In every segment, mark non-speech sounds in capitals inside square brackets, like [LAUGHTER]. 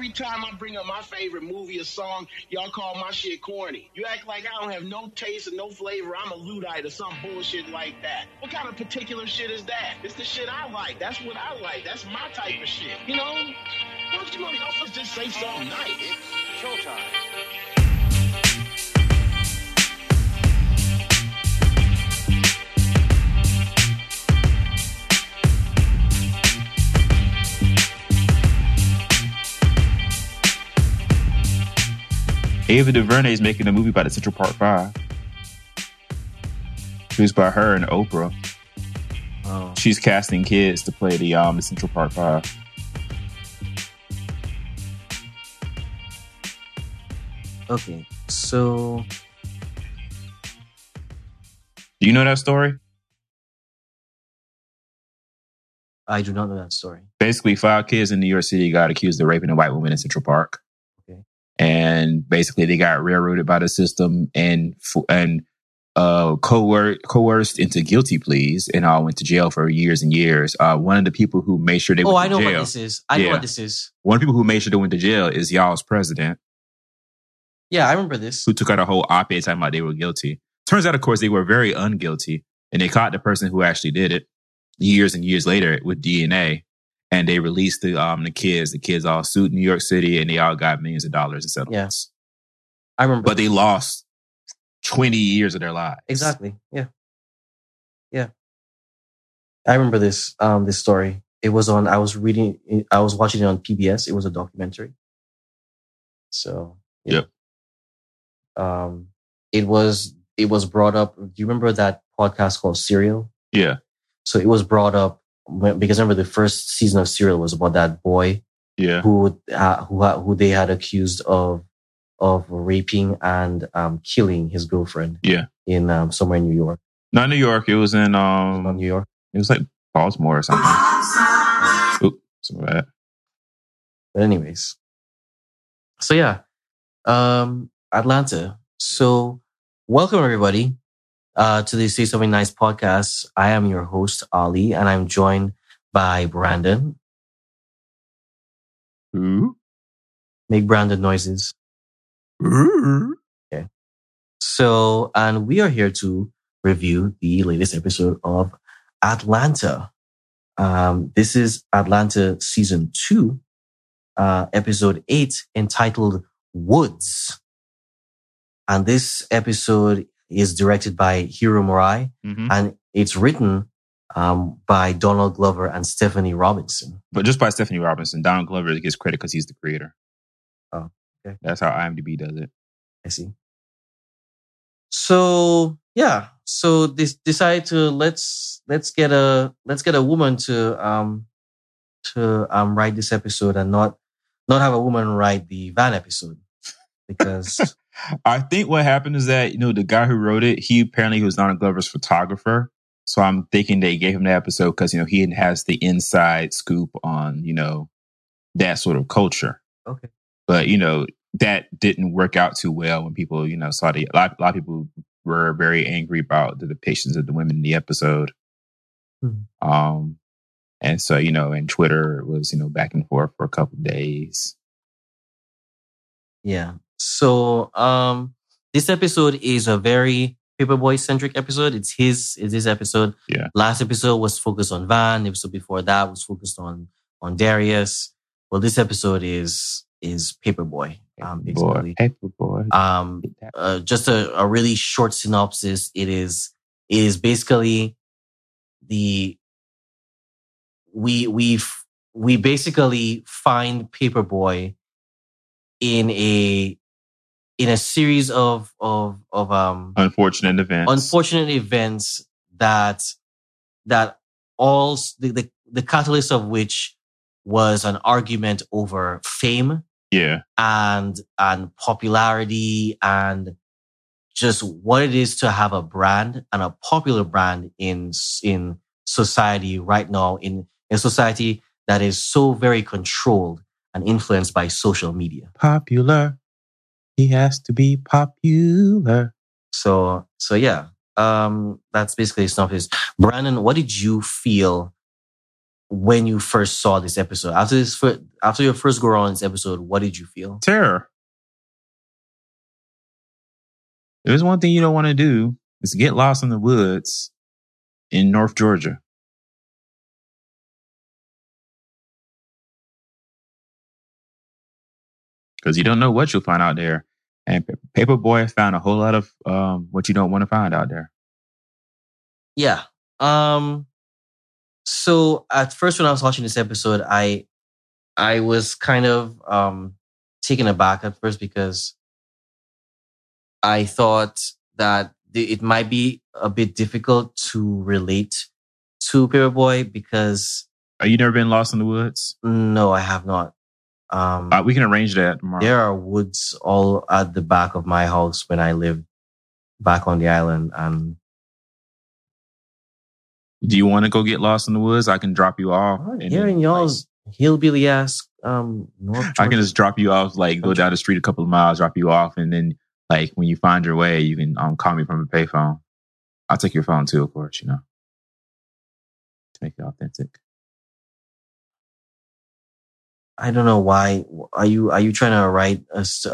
every time I bring up my favorite movie or song, y'all call my shit corny. You act like I don't have no taste and no flavor. I'm a Luddite or some bullshit like that. What kind of particular shit is that? It's the shit I like. That's what I like. That's my type of shit. You know? Why don't you motherfuckers just say something nice? It's showtime. Ava DuVernay is making a movie about the Central Park Five. Produced by her and Oprah. Oh. She's casting kids to play the um the Central Park Five. Okay. So Do you know that story? I do not know that story. Basically, five kids in New York City got accused of raping a white woman in Central Park. And basically, they got railroaded by the system and and uh coer- coerced into guilty pleas and all went to jail for years and years. Uh, one of the people who made sure they oh, went I to know jail. what this is. I know what this is. One of the people who made sure they went to jail is y'all's president. Yeah, I remember this. who took out a whole op-ed talking about they were guilty. Turns out, of course, they were very unguilty, and they caught the person who actually did it years and years later with DNA, and they released the um the kids. The kids all sued New York City, and they all got millions of dollars in settlements. I remember. But they lost twenty years of their lives. Exactly. Yeah. Yeah. I remember this um this story. It was on I was reading I was watching it on PBS. It was a documentary. So yeah. Um it was it was brought up. Do you remember that podcast called Serial? Yeah, So it was brought up because remember the first season of Serial was about that boy yeah, who uh, who ha- who they had accused of of raping and um, killing his girlfriend. Yeah. in um, somewhere in New York. not New York. It was in um, New York. it was like Baltimore or something. Oop, some of that. But anyways, so yeah, um, Atlanta. So welcome everybody uh, to the Say Something Nice podcast. I am your host Ali, and I'm joined by Brandon. Ooh. Make Brandon noises. Ooh. So, and we are here to review the latest episode of Atlanta. Um, this is Atlanta season two, uh, episode eight, entitled Woods. And this episode is directed by Hiro Murai Mhm. and it's written um, by Donald Glover and Stephanie Robinson. But just by Stephanie Robinson, Donald Glover gets credit because he's the creator. Oh, okay. That's how IMDb does it. I see. So yeah, so this decided to let's let's get a let's get a woman to um to um write this episode and not not have a woman write the van episode [LAUGHS] because I think what happened is that, you know, the guy who wrote it, he apparently was Donald Glover's photographer. So I'm thinking they gave him the episode because, you know, he has the inside scoop on, you know, that sort of culture. okay But, you know, that didn't work out too well when people, you know, saw the, a lot, a lot of people were very angry about the depictions of the women in the episode. Mhm. Um, and so, you know, and Twitter was, you know, back and forth for a couple of days. yeah so um this episode is a very paperboy centric episode. It's his it's his episode. Yeah. last episode was focused on van. The episode before that was focused on on darius. Well this episode is is paperboy. Um basically. Boy, paper boy. um uh, just a, a really short synopsis. It is it is basically the we we we basically find Paperboy in a in a series of of of um Unfortunate events. unfortunate events that that all the, the the catalyst of which was an argument over fame yeah. and and popularity and just what it is to have a brand and a popular brand in in society right now in a society that is so very controlled and influenced by social media. Popular. He has to be popular. So so yeah, um, that's basically stuff. Is Brandon, what did you feel when you first saw this episode? After this, after your first go around this episode, what did you feel? Terror. There's one thing you don't want to do is get lost in the woods in North Georgia. Because you don't know what you'll find out there. And Pa- Paperboy found a whole lot of um, what you don't want to find out there. Yeah. Um. So at first, when I was watching this episode, I I was kind of um taken aback at first because I thought that it might be a bit difficult to relate to Paperboy because Are you never been lost in the woods? no, I have not. Um, Uh, we can arrange that tomorrow. there are woods all at the back of my house when I lived back on the island, and Do you want to go get lost in the woods? I can drop you off. and here in y'all's hillbilly ass um North like, I can just drop you off, like go down the street a couple of miles, drop you off, and then like when you find your way, you can um call me from a payphone. I'll take your phone too, of course. You know, to make it authentic. I don't know why. Are you are you trying to write A, uh,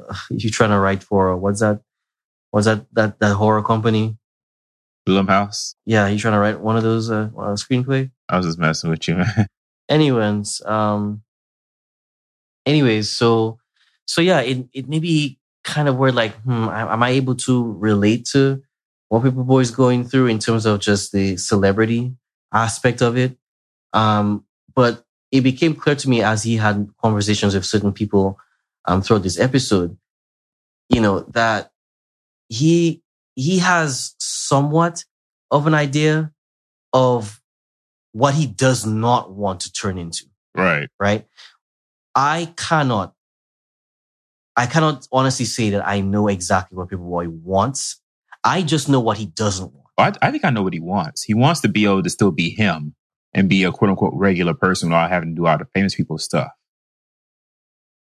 [LAUGHS] uh you trying to write for what's that? What's that that that horror company? Blumhouse. Yeah, you trying to write one of those uh, uh screenplay? I was just messing with you, man. [LAUGHS] Anyways, um, anyways, so so yeah, it it may be kind of where like, hmm, am am I able to relate to what Paper Boy is going through in terms of just the celebrity aspect of it? Um, but it became clear to me as he had conversations with certain people um throughout this episode, you know, that he he has somewhat of an idea of what he does not want to turn into right. right? I cannot, I cannot honestly say that I know exactly what Paperboy wants. I just know what he doesn't want. I, I think I know what he wants. He wants to be able to still be him and be a quote unquote regular person without having to do all the famous people stuff.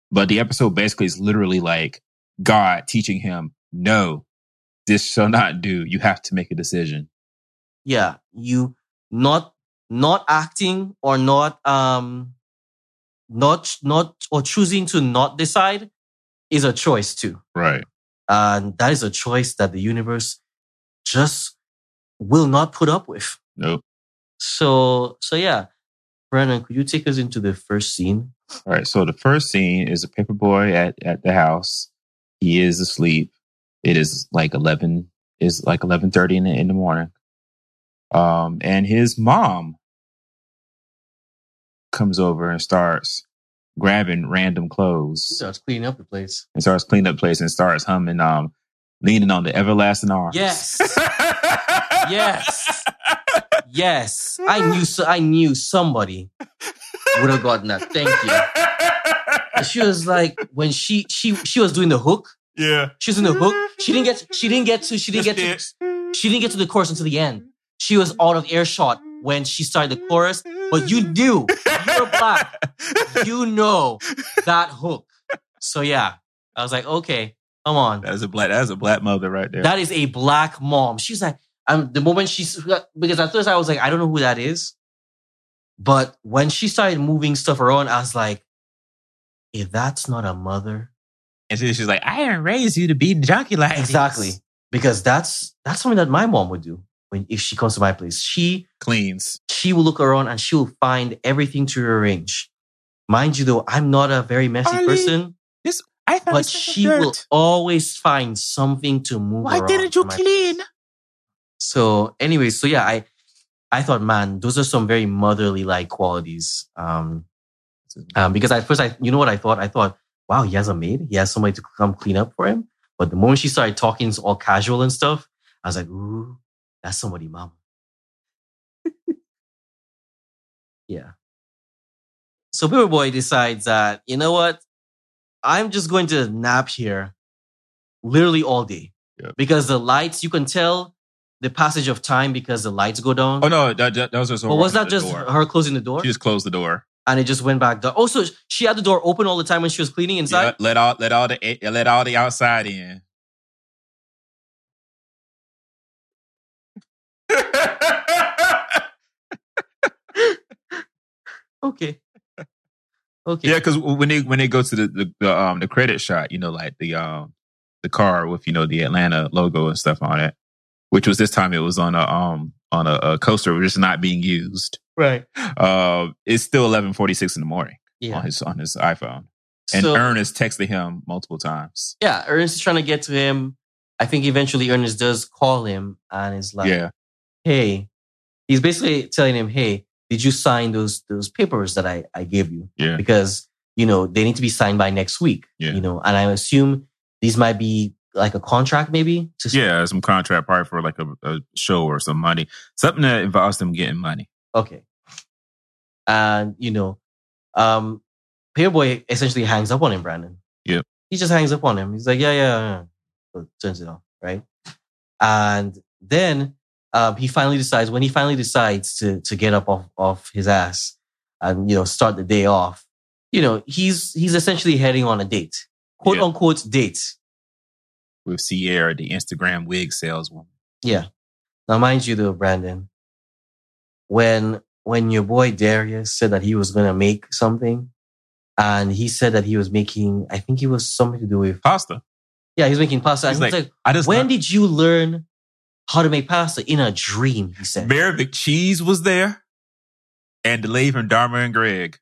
But the episode basically is literally like God teaching him, no, this shall not do. You have to make a decision. Yeah, you not not acting or not um not not or choosing to not decide is a choice too. Right. And that is a choice that the universe just will not put up with. Nope. So so yeah. Brandon, could you take us into the first scene? All right. So the first scene is a paper boy at, at the house. He is asleep. It is like 11, is like 1130 in the, in the morning. Um, and his mom comes over and starts grabbing random clothes Starts cleaning up the place. and starts cleaning up the place and starts humming, um, leaning on the everlasting arms. Yes. [LAUGHS] Yes. Yes. I knew so I knew somebody would have gotten that. Thank you. [LAUGHS] She was like when she she she was doing the hook. Yeah. She was doing the hook. She didn't get she didn't get to she didn't get to she didn't get to the chorus until the end. She was out of earshot when she started the chorus, but you knew you're black. [LAUGHS] You know that hook. So yeah, I was like, okay, come on. That is a black, that is a black mother right there. That is a black mom. She's like, um, the moment she's because at first I was like, I don't know who that is, but when she started moving stuff around, I was like, if that's not a mother, and she- she's like, I didn't raise you to be junkie like this." exactly, because that's that's something that my mom would do when if she comes to my place. She Cleans. she will look around and she will find everything to rearrange. Mind you, though, I'm not a very messy Arlie, person, I found but this she will always find something to move. Why around didn't you clean? So, anyway, so yeah, I I thought, man, those are some very motherly like qualities. Um, um, because at first, I you know what I thought? I thought, wow, he has a maid. He has somebody to come clean up for him. But the moment she started talking it's all casual and stuff, I was like, ooh, that's somebody, mom. [LAUGHS] yeah. So Paper Boy decides that you know what, I'm just going to nap here, literally all day, Yep. because the lights you can tell the passage of time because the lights go down. Oh no, that, that, that was just. her But was that just door. her closing the door? She just closed the door. and it just went back down. Also, she had the door open all the time when she was cleaning inside. Yeah, let all let all the let all the outside in. [LAUGHS] Okay. Okay. Yeah, because when they when they go to the, the the um the credit shot, you know, like the um the car with you know the Atlanta logo and stuff on it, which was this time it was on a um on a, a coaster, which is not being used. Right. Uh, it's still eleven forty six in the morning Yeah. on his on his iPhone, and so, Ernest texted him multiple times. yeah, Ernest is trying to get to him. I think eventually Ernest does call him and is like, yeah, hey, he's basically telling him, hey, did you sign those those papers that I, I gave you? yeah, Because, you know, they need to be signed by next week. Yeah. You know, and I assume these might be like a contract maybe to yeah. Some contract probably for like a, a show or some money, something that involves them getting money. Okay. And, you know, um, Paperboy essentially hangs up on him, Brandon. yeah He just hangs up on him. He's like, yeah, yeah, yeah. Turns it off, right? And then um, he finally decides, when he finally decides to to get up off, off his ass and, you know, start the day off, you know, he's he's essentially heading on a date. Quote Yeah. unquote date. With Sierra, the Instagram wig saleswoman. Yeah. Now, mind you, though, Brandon, when when your boy Darius said that he was gonna make something, and he said that he was making, I think it was something to do with, Pasta. yeah, he's making pasta. And He's like, like, I just when did you learn how to make pasta in a dream? He said. Mayor McCheese was there, and the lady from Dharma and Greg.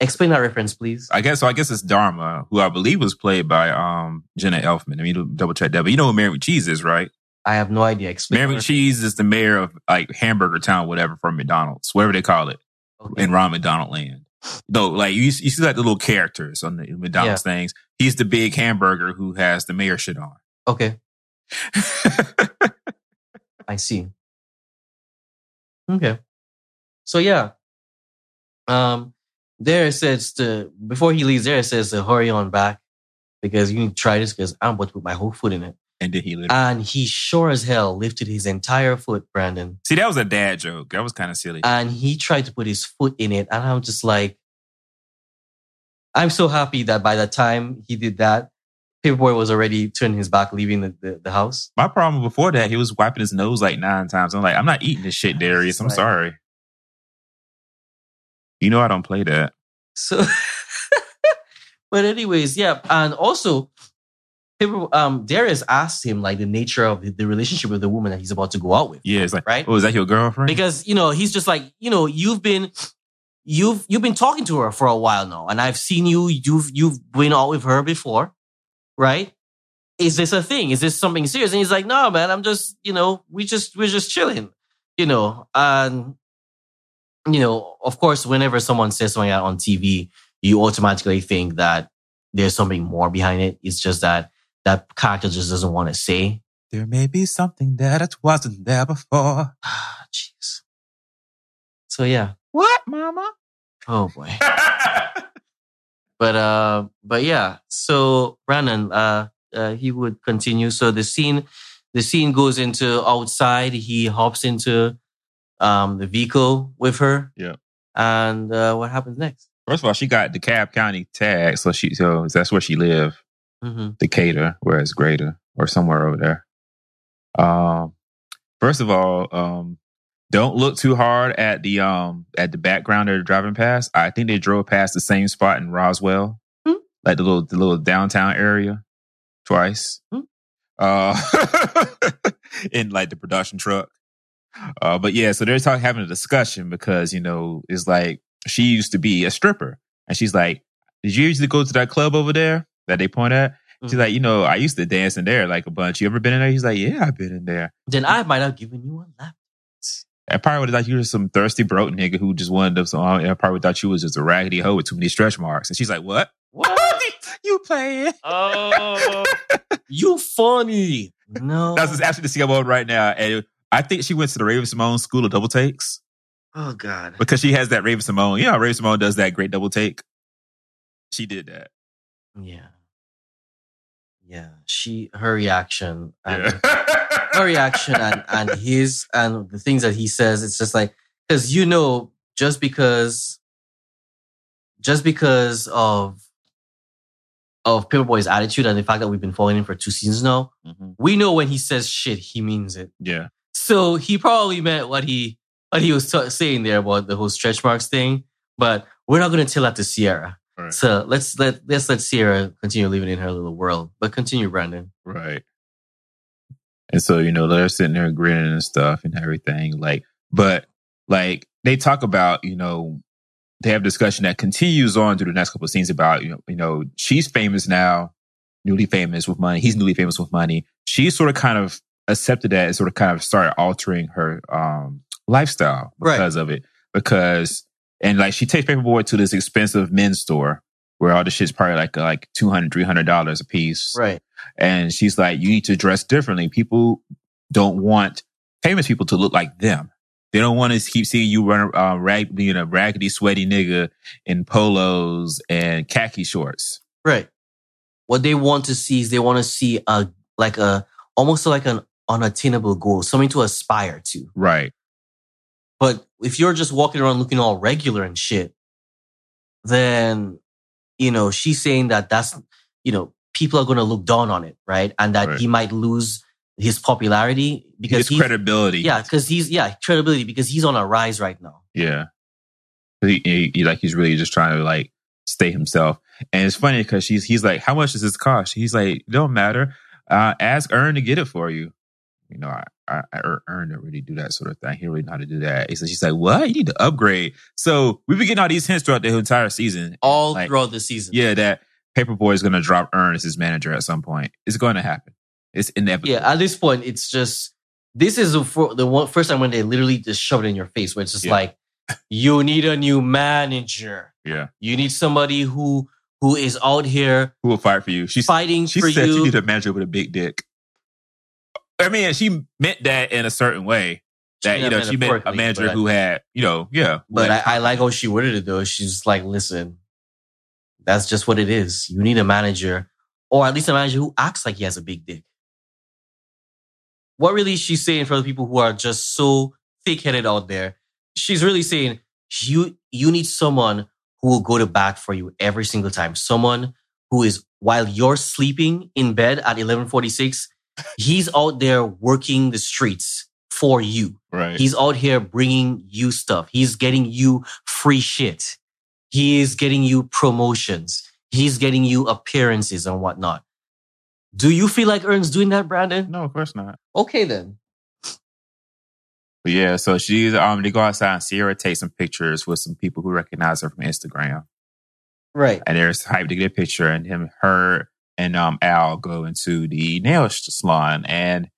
Explain that reference, please. I guess so. I guess it's Dharma, who I believe was played by um Jenna Elfman. I mean, double check that, but you know who Mary Cheese is, right? I have no idea. Explain. Mary that McCheese is the mayor of like Hamburger Town, whatever, from McDonald's, whatever they call it. Okay. in Ron McDonald Land. No, like you, you see like the little characters on the McDonald's things. He's the big hamburger who has the mayor shit on. Okay, [LAUGHS] I see. Okay. So yeah. Um there it says to before he leaves there it says to hurry on back because you need to try this because I'm about to put my whole foot in it. and then he literally. And he sure as hell lifted his entire foot, Brandon. see, that was a dad joke. That was kind of silly. And he tried to put his foot in it. And I'm just like, I'm so happy that by the time he did that, Paperboy was already turning his back, leaving the, the, the house. My problem before that, he was wiping his nose like nine times. I'm like, I'm not eating this shit, Darius. I'm Right. sorry. You know I don't play that. So, [LAUGHS] but anyways, yeah, and also, people, um, Darius asked him like the nature of the relationship with the woman that he's about to go out with, Yeah, it's like, right? oh, is that your girlfriend? Because you know he's just like you know you've been. You've you've been talking to her for a while now, and I've seen you. You've you've been out with her before, right? Is this a thing? Is this something serious? And he's like, no, man. I'm just you know we just we're just chilling, you know. And you know, of course, whenever someone says something out on TV, you automatically think that there's something more behind it. It's just that that character just doesn't want to say. there may be something that it wasn't there before. [SIGHS] Ah, Jeez. So yeah. What, mama? Oh boy. [LAUGHS] But uh, but yeah. So Brandon, uh, uh, he would continue. So the scene, the scene goes into outside. He hops into um the vehicle with her. Yeah. And uh, what happens next? First of all, she got DeKalb County tag, so she so that's where she lived. hmm Decatur, where it's greater, or somewhere over there. Um, first of all, um, don't look too hard at the um at the background they're driving past. I think they drove past the same spot in Roswell, Hmm. like the little the little downtown area, twice. Hmm. Uh, [LAUGHS] in like the production truck. Uh, but yeah, so they're talking having a discussion because you know it's like she used to be a stripper, and she's like, "Did you usually go to that club over there that they point at?" She's Mhm. like, "You know, I used to dance in there like a bunch. You ever been in there?" He's like, "Yeah, I've been in there." Then I might have given you a lap. I probably would have thought you were some thirsty broke nigga who just wanted to. So I probably thought you was just a raggedy hoe with too many stretch marks. And she's like, "What? What? [LAUGHS] you playing?" Oh, [LAUGHS] you funny. No. That's actually the on right now, and I think she went to the Raven-Symoné School of Double Takes oh God. because she has that Raven-Symoné. You know, Raven-Symoné does that great double take. She did that. Yeah. Yeah. She her reaction and Yeah. [LAUGHS] her reaction and, and his and the things that he says, it's just like because you know, just because just because of of Paperboy's attitude and the fact that we've been following him for two seasons now, Mhm. we know when he says shit, he means it. Yeah. So he probably meant what he what he was t- saying there about the whole stretch marks thing. But we're not going to tell that to Sierra. Right. So let's let let's let Sierra continue living in her little world. But continue, Brandon. Right. And so, you know, they're sitting there grinning and stuff and everything. Like, but like they talk about, you know, they have discussion that continues on through the next couple of scenes about, you know, you know, she's famous now, newly famous with money. He's newly famous with money. She's sort of kind of accepted that and sort of kind of started altering her um lifestyle Right. because of it. Because and like she takes Paperboy to this expensive men's store where all the shit's probably like like 200 300 dollars a piece Right. and she's like, you need to dress differently. People don't want famous people to look like them. They don't want to keep seeing you run, uh, rag, being a raggedy, sweaty nigga in polos and khaki shorts. Right. What they want to see is they want to see a like a almost like an unattainable goal, something to aspire to. Right. But if you're just walking around looking all regular and shit, then you know she's saying that that's you know people are going to look down on it, right? And that Right. he might lose his popularity because His credibility. yeah, because he's yeah credibility because he's on a rise right now. Yeah. He, he- he- like he's really just trying to like stay himself. And it's funny because she's he's like, how much does this cost? He's like, don't matter. Uh, ask Earn to get it for you. You know, I, I, I Earn don't really do that sort of thing. He really know how to do that. He said, she's like, what? You need to upgrade. So we've been getting all these hints throughout the entire season. All Like, throughout the season. Yeah, that Paperboy is going to drop Earn as his manager at some point. It's going to happen. It's inevitable. Yeah, at this point, it's just this is the one, first time when they literally just shove it in your face, where it's just Yeah. like, you need a new manager. yeah. You need somebody who who is out here Who will fight for you? She's fighting She for said you. she need a manager with a big dick. I mean, she meant that in a certain way. That you know, she meant a manager who had, you know, yeah. But like- I, I like how she worded it though. She's like, listen, that's just what it is. You need a manager, or at least a manager who acts like he has a big dick. What really is she saying for the people who are just so thick headed out there? She's really saying you you need someone who will go to bat for you every single time. Someone who is while you're sleeping in bed at eleven forty six, he's out there working the streets for you. right. He's out here bringing you stuff. He's getting you free shit. He is getting you promotions. He's getting you appearances and whatnot. Do you feel like Earn's doing that, Brandon? no, of course not. Okay, then. But yeah, so she's um they go outside and Sierra takes some pictures with some people who recognize her from Instagram. Right. And they're hyped to get a picture and him her and um Al go into the nail salon and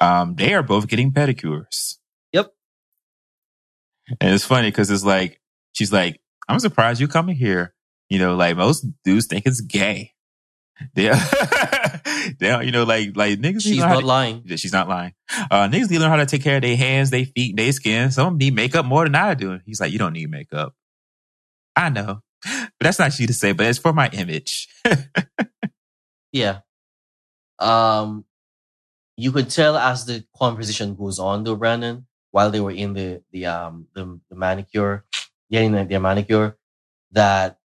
um they are both getting pedicures. Yep. And it's funny because it's like she's like, I'm surprised you coming here. You know, like most dudes think it's gay. They, [LAUGHS] they you know, like like niggas. She's not to- lying. She's not lying. Uh, niggas need to learn how to take care of their hands, their feet, their skin. Some of them need makeup more than I do. He's like, you don't need makeup. I know, but that's not you to say. But it's for my image. [LAUGHS] Yeah. Um, you could tell as the conversation goes on, though, Brandon, while they were in the the um the, the manicure, getting their, their manicure, that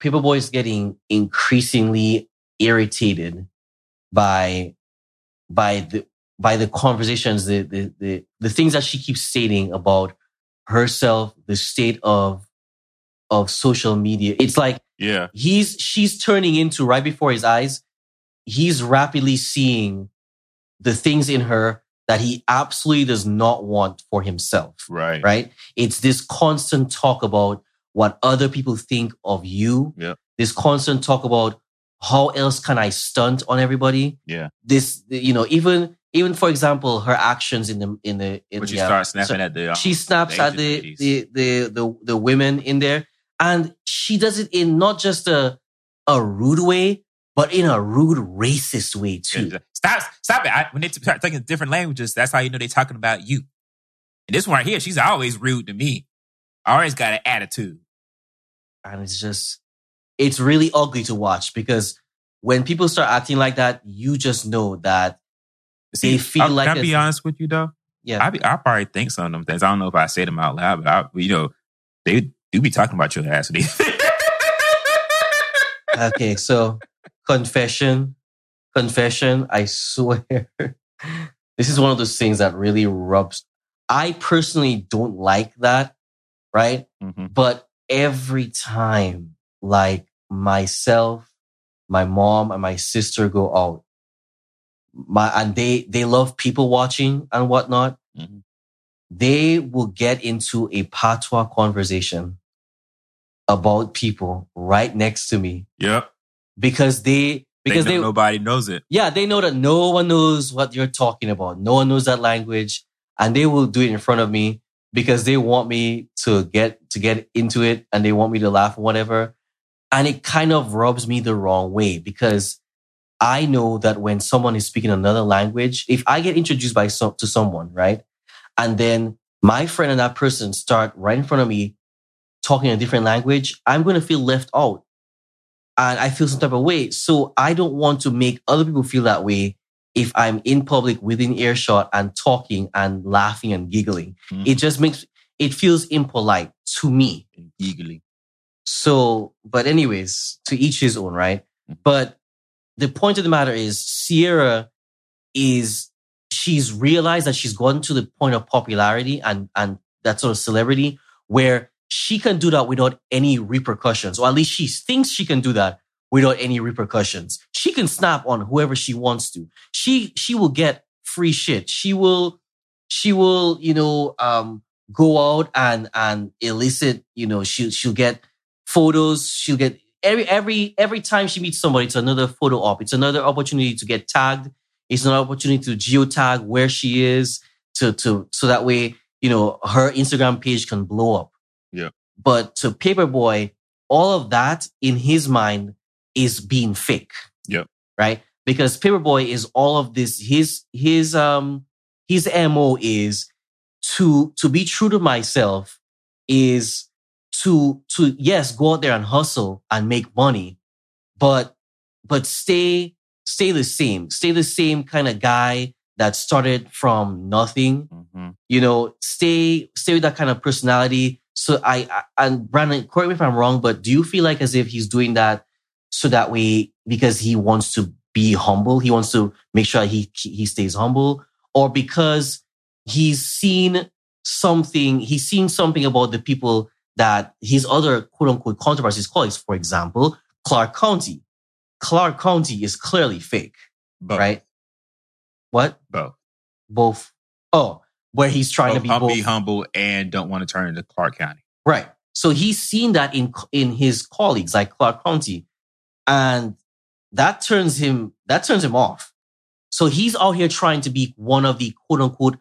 Paperboy is getting increasingly irritated by by the by the conversations, the the the, the things that she keeps stating about herself, the state of of social media. It's like yeah, he's she's turning into right before his eyes he's rapidly seeing the things in her that he absolutely does not want for himself right, right it's this constant talk about what other people think of you Yeah. this constant talk about how else can i stunt on everybody Yeah. this you know even even for example her actions in the in the in you the, uh, snapping so- at the. Um, she snaps the at the, the the the the women in there, and she does it in not just a a rude way, but in a rude racist way too. Stop! Stop it! I, when they start talking different languages, that's how you know they're talking about you. And this one right here, she's always rude to me. Always got an attitude. And it's just it's really ugly to watch because when people start acting like that, you just know that They feel I, like Can I be honest with you though? yeah, I be, I probably think some of them things. I don't know if I say them out loud, but I, you know, they do be talking about your ass. [LAUGHS] okay, so confession, confession. I swear, [LAUGHS] this is one of those things that really rubs. I personally don't like that, right? Mhm. But every time, like myself, my mom and my sister go out, my, and they, they love people watching and whatnot. Mhm. They will get into a patois conversation about people right next to me Yep. Because they, because They they, nobody knows it. yeah, they know that no one knows what you're talking about. No one knows that language and they will do it in front of me because they want me to get, to get into it and they want me to laugh or whatever. And it kind of rubs me the wrong way because I know that when someone is speaking another language, if I get introduced by some, to someone, right? And then my friend and that person start right in front of me talking a different language, I'm going to feel left out and I feel some type of way. So I don't want to make other people feel that way if I'm in public within earshot and talking and laughing and giggling. Mhm. It just makes it feels impolite to me. Eagerly. So, but anyways, to each his own, right? Mhm. But the point of the matter is Sierra is she's realized that she's gotten to the point of popularity and and that sort of celebrity where she can do that without any repercussions, or at least she thinks she can do that without any repercussions. She can snap on whoever she wants to. She she will get free shit. She will she will you know um go out and and elicit you know she she'll get photos. She'll get every every every time she meets somebody, it's another photo op. It's another opportunity to get tagged. It's an opportunity to geotag where she is to to so that way you know her Instagram page can blow up. But to Paperboy, all of that in his mind is being fake. Yeah. Right. Because Paperboy is all of this. His his um his mo is to to be true to myself is to to yes go out there and hustle and make money but but stay stay the same stay the same kind of guy that started from nothing hmm you know stay stay with that kind of personality so I, I and brandon correct me if i'm wrong but do you feel like as if he's doing that so that way because he wants to be humble he wants to make sure he he stays humble? Or because he's seen something he's seen something about the people that his other quote unquote controversies colleagues for example clark county. Clark county is clearly fake Both. right? What? Both. both. Oh where he's trying to be hum- both be humble and don't want to turn into Clark County. Right. So he's seen that in in his colleagues like Clark County, and that turns him that turns him off. So he's out here trying to be one of the quote unquote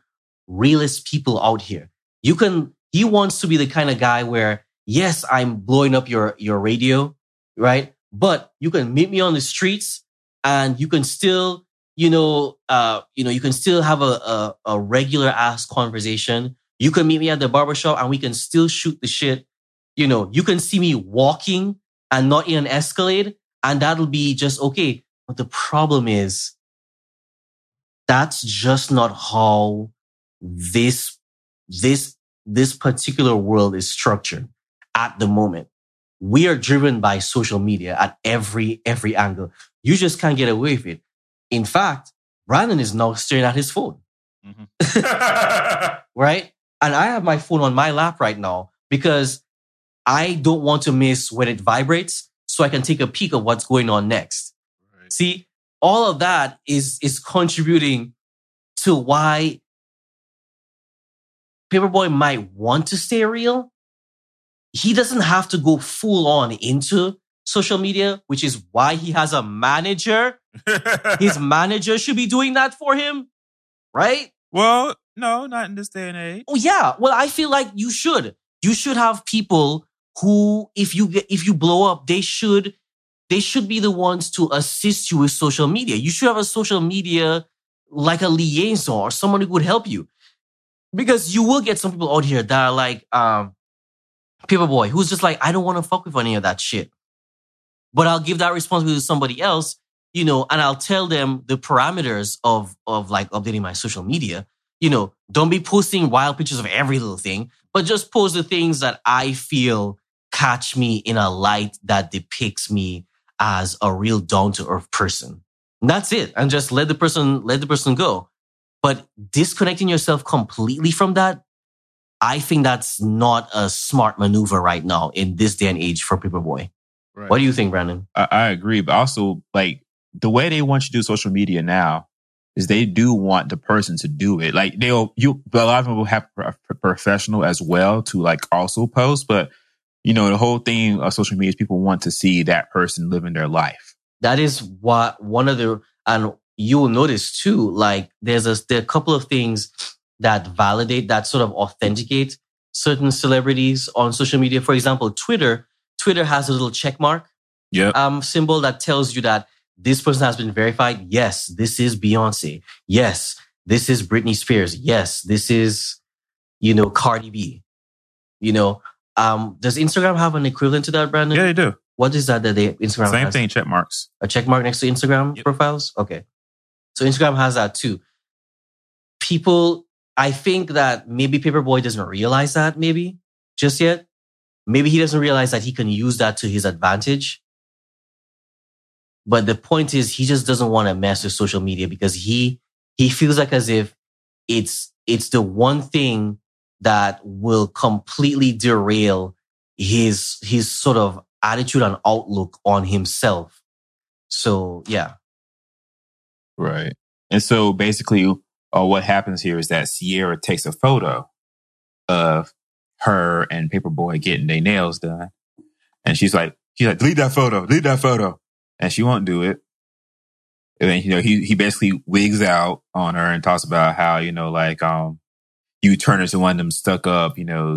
realest people out here. You can he wants to be the kind of guy where yes, I'm blowing up your your radio, right? But you can meet me on the streets and you can still you know uh you know you can still have a a, a regular ass conversation you can meet me at the barbershop and we can still shoot the shit. You know, you can see me walking and not in an Escalade and that'll be just okay. But the problem is that's just not how this, this, this particular world is structured at the moment. We are driven by social media at every, every angle. You just can't get away with it. In fact, Brandon is now staring at his phone mm-hmm. [LAUGHS] [LAUGHS] right? And I have my phone on my lap right now because I don't want to miss when it vibrates so I can take a peek of what's going on next. See, all of that is is contributing to why Paperboy might want to stay real. He doesn't have to go full on into social media, which is why he has a manager. His [LAUGHS] manager should be doing that for him, right? well, no, not in this day and age. Oh yeah. Well, I feel like you should. You should have people who, if you get, if you blow up, they should, they should be the ones to assist you with social media. You should have a social media like a liaison or someone who would help you, because you will get some people out here that are like, um, Paperboy, who's just like, I don't want to fuck with any of that shit, but I'll give that responsibility to somebody else, you know, and I'll tell them the parameters of of like updating my social media you know, don't be posting wild pictures of every little thing, but just post the things that I feel catch me in a light that depicts me as a real down to earth person. And that's it. And just let the person, let the person go. But disconnecting yourself completely from that, I think that's not a smart maneuver right now in this day and age for Paperboy. Right. What do you think, Brandon? I, I agree, but also like the way they want you to do social media now is they do want the person to do it. Like they'll you, a lot of will have a professional as well to like also post, but you know the whole thing of social media is people want to see that person living their life. That is what one of the and you will notice too. Like there's a there are a couple of things that validate that sort of authenticate certain celebrities on social media. For example, Twitter. Twitter has a little check mark Yeah, um, symbol that tells you that this person has been verified. Yes, this is Beyonce. Yes, this is Britney Spears. Yes, this is, you know, Cardi B. You know, um, does Instagram have an equivalent to that, Brandon? yeah, they do. What is that that they Instagram Same has? thing. Check marks. A check mark next to Instagram Yep. profiles? Okay. So Instagram has that too. People, I think that maybe Paperboy doesn't realize that maybe just yet. Maybe he doesn't realize that he can use that to his advantage. But the point is he just doesn't want to mess with social media because he he feels like as if it's it's the one thing that will completely derail his his sort of attitude and outlook on himself. So yeah. Right. And so basically, uh, what happens here is that Sierra takes a photo of her and Paperboy getting their nails done. And she's like, she's like, delete that photo, delete that photo. And she won't do it. And then, you know, he, he basically wigs out on her and talks about how, you know, like, um, you turn into one of them stuck up, you know,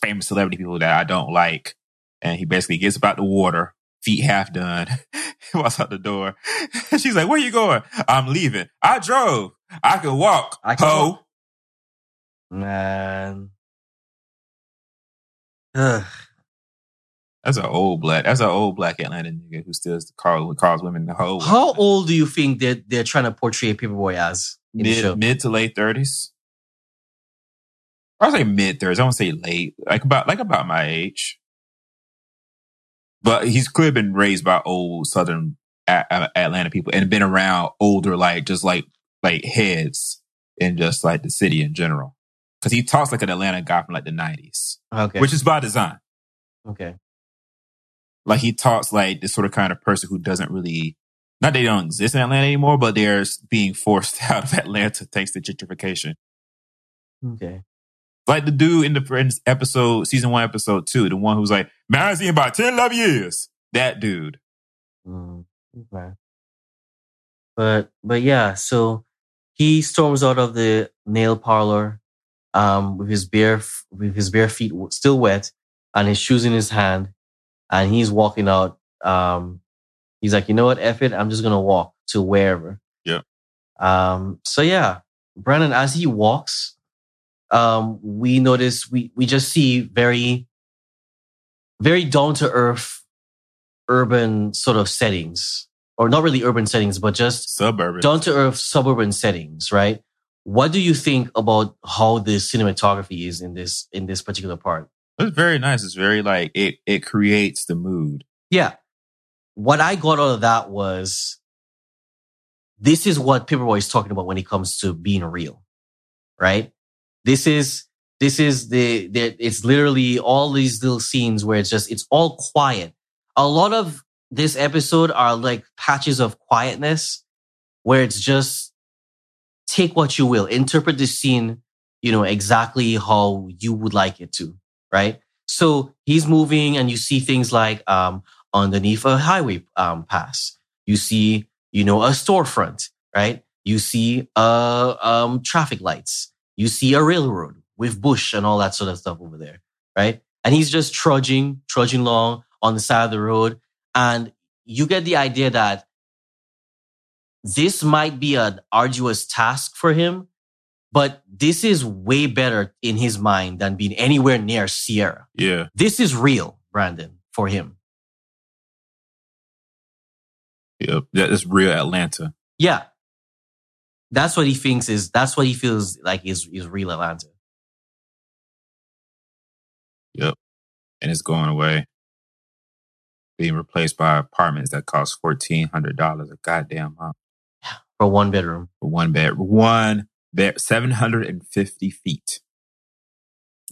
famous celebrity people that I don't like. And he basically gets about the water, feet half done, [LAUGHS] walks out the door. [LAUGHS] She's like, where you going? I'm leaving. I drove. I can walk. I can ho. walk. Man. Ugh. That's an old black. That's an old black Atlanta nigga who still calls calls women the hoe. How old do you think they're, they're trying to portray Paperboy as in the show? Mid mid to late thirties. I say mid thirties. I won't say late. Like about like about my age. But he's clearly been raised by old Southern Atlanta people and been around older, like just like like heads in just like the city in general. Because he talks like an Atlanta guy from like the nineties, Okay. which is by design. okay. Like he talks like this sort of kind of person who doesn't really not they don't exist in Atlanta anymore, but they're being forced [LAUGHS] out of Atlanta thanks to gentrification. Okay. Like the dude in the Friends episode, season one, episode two, the one who's like, man, I seen about 10, 11 years. That dude. Mm, okay. But but yeah, so he storms out of the nail parlor um, with his bare with his bare feet still wet and his shoes in his hand, and he's walking out. Um, he's like, you know what, F it, I'm just gonna walk to wherever. Yeah. Um. So yeah, Brandon, as he walks, um, we notice we we just see very, very down to earth, urban sort of settings, or not really urban settings, but just Suburban. down to earth suburban settings, right? What do you think about how the cinematography is in this in this particular part? It's very nice. It's very like it it creates the mood. Yeah. What I got out of that was this is what Paperboy is talking about when it comes to being real, right? This is this is the, the it's literally all these little scenes where it's just it's all quiet. A lot of this episode are like patches of quietness where it's just take what you will, interpret the scene, you know, exactly how you would like it to, right? So he's moving and you see things like um underneath a highway um pass. You see, you know, a storefront, right? You see uh um traffic lights. You see a railroad with bush and all that sort of stuff over there, right? And he's just trudging, trudging along on the side of the road. And you get the idea that this might be an arduous task for him, but this is way better in his mind than being anywhere near Sierra. Yeah. This is real, Brandon, for him. Yep. That is real Atlanta. Yeah. That's what he thinks is, that's what he feels like is, is real Atlanta. Yep. And it's going away. Being replaced by apartments that cost fourteen hundred dollars a goddamn month. For one bedroom. for one bed, one bed, 750 feet.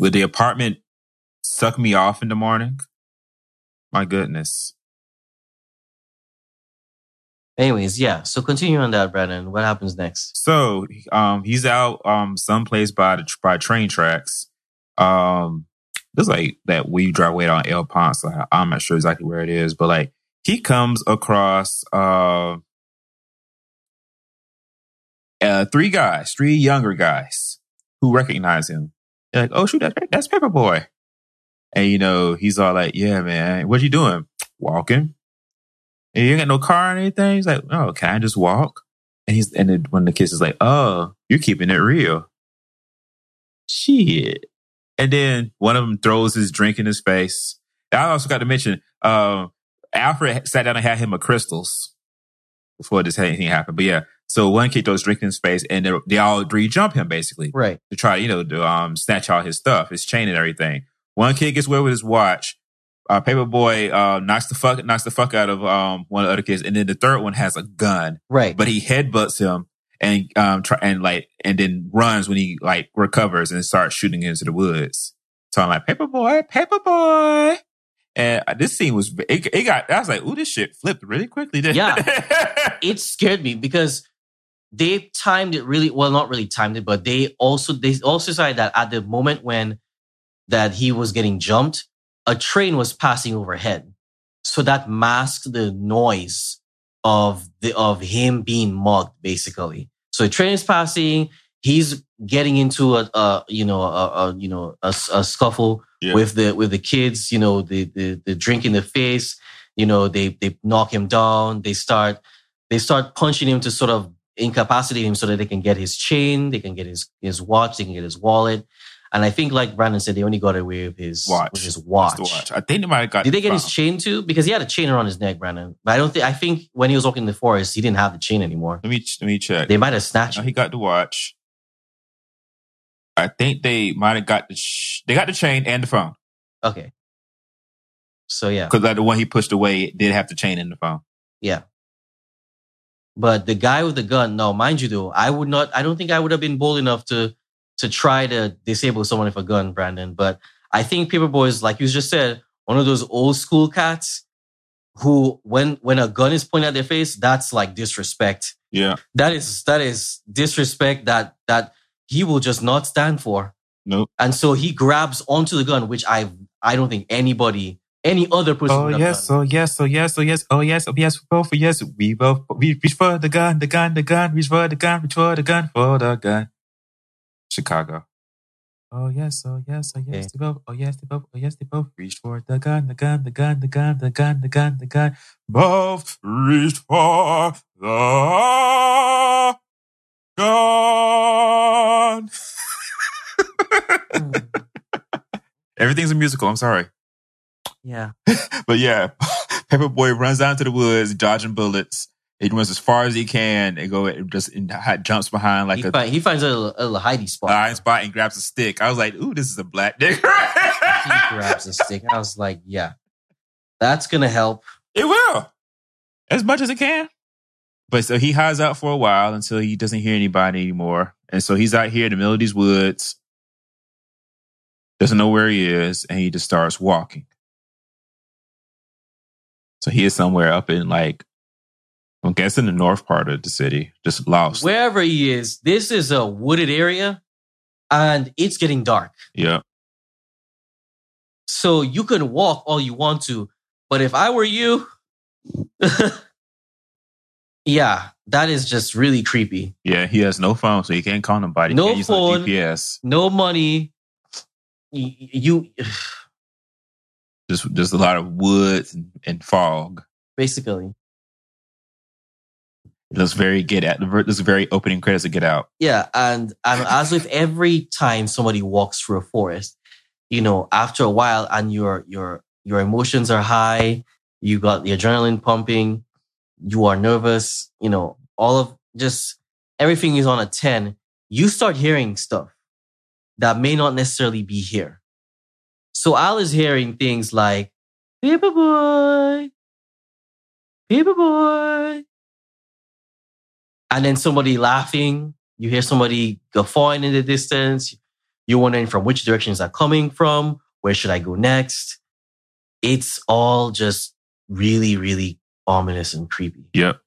Would the apartment suck me off in the morning? My goodness. Anyways, yeah. So continue on that, Brandon. What happens next? So um, he's out um, someplace by the by train tracks. Um, it's like that we drive away on El Ponce. I'm not sure exactly where it is, but like he comes across uh, uh, three guys, three younger guys who recognize him. They're like, "Oh shoot, that's that's Paper Boi," and you know he's all like, "Yeah, man, what you doing? Walking." And you ain't got no car or anything. He's like, "Oh, can I just walk?" And he's and then one of the kids is like, "Oh, you're keeping it real." Shit. And then one of them throws his drink in his face. I also got to mention, um, Alfred sat down and had him a Krystal's before this anything happened. But yeah, so one kid throws drink in his face, and they, they all three jump him basically Right. to try, you know, to um snatch all his stuff, his chain and everything. One kid gets away with his watch. Uh, Paper Boi uh, knocks the fuck knocks the fuck out of um one of the other kids, and then the third one has a gun, Right. but he headbutts him and um try and like and then runs when he like recovers and starts shooting into the woods. So I'm like, Paper Boi, Paper Boi. And uh, this scene was it, it got I was like, ooh, this shit flipped really quickly. [LAUGHS] Yeah. it? [LAUGHS] it scared me because they timed it really well not really timed it but they also they also decided that at the moment when that he was getting jumped a train was passing overhead so that masked the noise of the of him being mugged basically so the train is passing he's getting into a, a you know a, a you know a, a scuffle Yeah. with the with the kids you know the, the the drink in the face you know they they knock him down they start they start punching him to sort of incapacitate him so that they can get his chain, they can get his his watch, they can get his wallet. And I think, like Brandon said, they only got away with his Watch. With his watch. watch. I think they might have got. Did they get his chain too? Because he had a chain around his neck, Brandon. But I don't think. I think when he was walking in the forest, he didn't have the chain anymore. Let me let me check. They might have snatched No, he got the watch. I think they might have got the sh- they got the chain and the phone Okay. So yeah, because like the one he pushed away did have the chain and the phone. yeah. But the guy with the gun, no, mind you, though, I would not. I don't think I would have been bold enough to to try to disable someone with a gun, Brandon. But I think Paper Boi is, like you just said, one of those old school cats who, when when a gun is pointed at their face, that's like disrespect. Yeah. That is that is disrespect that that he will just not stand for. Nope. And so he grabs onto the gun, which I I don't think anybody, any other person. Oh yes, oh yes, oh yes, oh yes, oh yes, oh yes, we both, yes, we both, we reach for the gun, the gun, the gun, reach for the gun, reach for the gun, for the gun. Chicago. Oh yes, oh yes, oh yes, they both, oh yes, they both, oh yes, they both reached for the gun, the gun, the gun, the gun, the gun, the gun, the gun. Both reached for the gun. Hmm. Everything's a musical. I'm sorry. Yeah. [LAUGHS] But yeah, [LAUGHS] Paper Boi runs down to the woods, dodging bullets. He runs as far as he can and go and just and jumps behind like he, a find, he finds a little, a little hidey spot. blind spot and grabs a stick. I was like, "Ooh, this is a black nigga." he grabs a stick. I was like, yeah, that's gonna help. [LAUGHS] it will, as much as it can. But so he hides out for a while until he doesn't hear anybody anymore, and so he's out here in the middle of these woods, doesn't know where he is, and he just starts walking. So he is somewhere up in like, I guess in the north part of the city, just lost. Wherever he is, this is a wooded area, and it's getting dark. Yeah. So you can walk all you want to, but if I were you, [LAUGHS] yeah, that is just really creepy. Yeah, he has no phone, so he can't call nobody. No phone. GPS. No money. Y- You Just just a lot of woods and, and fog. basically, It looks very get out. This very opening credits to get out. yeah, and and as with every time somebody walks through a forest, you know, after a while, and your your your emotions are high, you got the adrenaline pumping, you are nervous, you know, all of just everything is on a ten. You start hearing stuff that may not necessarily be here. So Al is hearing things like "Paper Boi, Paper Boi," and then somebody laughing. You hear somebody guffawing in the distance. You're wondering from which direction is that coming from? Where should I go next? It's all just really, really ominous and creepy. Yep.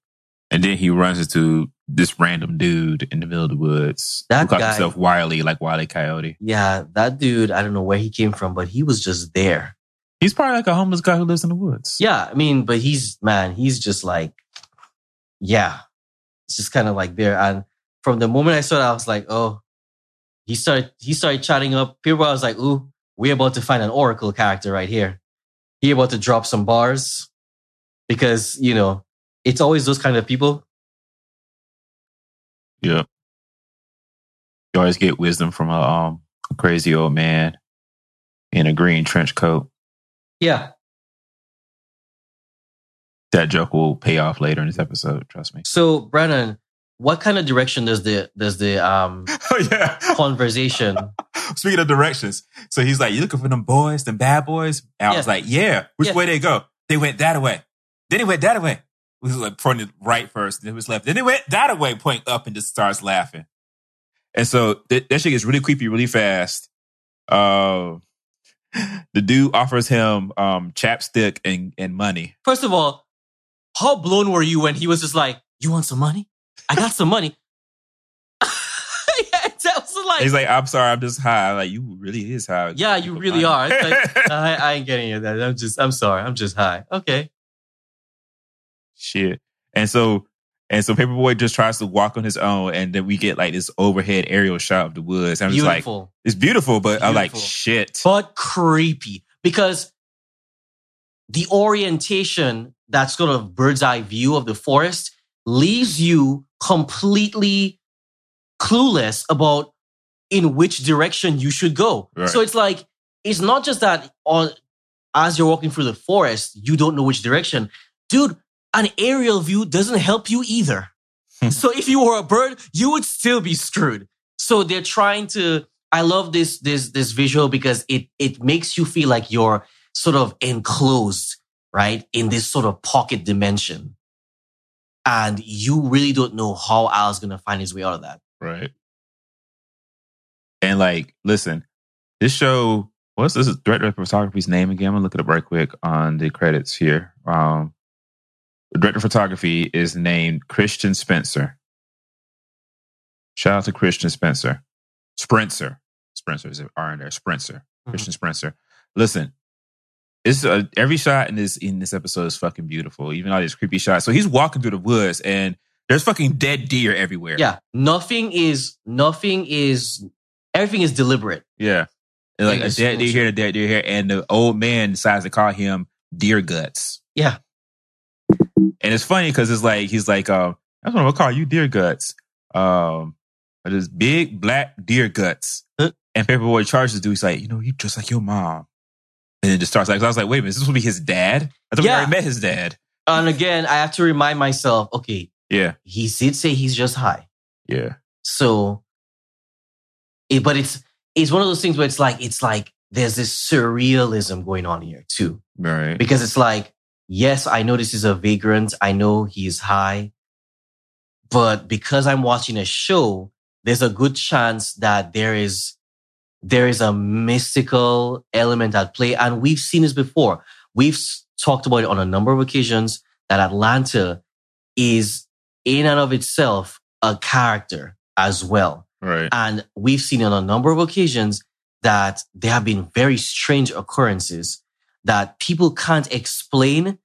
And then he runs into this random dude in the middle of the woods. That who calls guy- himself Wiley, like Wiley Coyote. Yeah, that dude, I don't know where he came from, but he was just there. He's probably like a homeless guy who lives in the woods. Yeah, I mean, but he's man, he's just like, yeah, it's just kind of like there. And from the moment I saw it, I was like, oh, he started he started chatting up. People, I was like, ooh, we're about to find an Oracle character right here. He about to drop some bars because you know it's always those kind of people. Yeah. You always get wisdom from a, um, crazy old man in a green trench coat. Yeah. That joke will pay off later in this episode. Trust me. So, Brandon, what kind of direction does the does the um [LAUGHS] Oh yeah. conversation? [LAUGHS] Speaking of directions, so he's like, "You looking for them boys, them bad boys?" And I was like, "Yeah." Which Yeah. way they go? They went that way. Then he went that way. Was like pointing right first, then it was left. Then he went that way, point up, and just starts laughing. And so that, that shit gets really creepy really fast. Uh, [LAUGHS] the dude offers him um, chapstick and, and money. First of all, how blown were you when he was just like, "You want some money? I got some money." [LAUGHS] yeah, that was like, He's like, "I'm sorry, I'm just high." I'm like, you really is high. yeah, you really are. Like, [LAUGHS] I, I ain't getting you that. I'm just, I'm sorry, I'm just high. Okay, shit. And so and so Paper Boi just tries to walk on his own, and then we get like this overhead aerial shot of the woods. I'm just like, it's beautiful, but I'm like, shit. but creepy because the orientation, that sort of bird's eye view of the forest, leaves you completely clueless about in which direction you should go. Right. So it's like it's not just that on as you're walking through the forest, you don't know which direction. Dude, an aerial view doesn't help you either. so if you were a bird, you would still be screwed. So they're trying to I love this this this visual because it it makes you feel like you're sort of enclosed, right? In this sort of pocket dimension. And you really don't know how Al's gonna find his way out of that. Right. And like, listen, this show, what's this director of photography's name again? I'm gonna look at it up right quick on the credits here. Um, the director of photography is named Christian Spencer. Shout out to Christian Spencer. Sprincer. Spencer is an R in there. Sprincer. Christian Spencer. Listen, it's uh, every shot in this in this episode is fucking beautiful. Even all these creepy shots. So he's walking through the woods and there's fucking dead deer everywhere. Yeah. Nothing is nothing is everything is deliberate. Yeah. And like And a dead deer here, a dead deer here, and the old man decides to call him deer guts. Yeah. And it's funny because it's like he's like, um, that's what I'm gonna call you deer guts. Um but this big black deer guts. Huh? And Paper Boi charges the dude, he's like, you know, you just like your mom. And it just starts like I was like, wait a minute, is this will be his dad? I thought we Yeah. already met his dad. And again, I have to remind myself, okay, Yeah. he did say he's just high. Yeah. So it, but it's it's one of those things where it's like it's like there's this surrealism going on here too. Right. because it's like, yes, I know this is a vagrant. I know he's high, but because I'm watching a show, there's a good chance that there is, there is a mystical element at play. And we've seen this before. We've talked about it on a number of occasions that Atlanta is in and of itself a character as well. Right. And we've seen on a number of occasions that there have been very strange occurrences that people can't explain,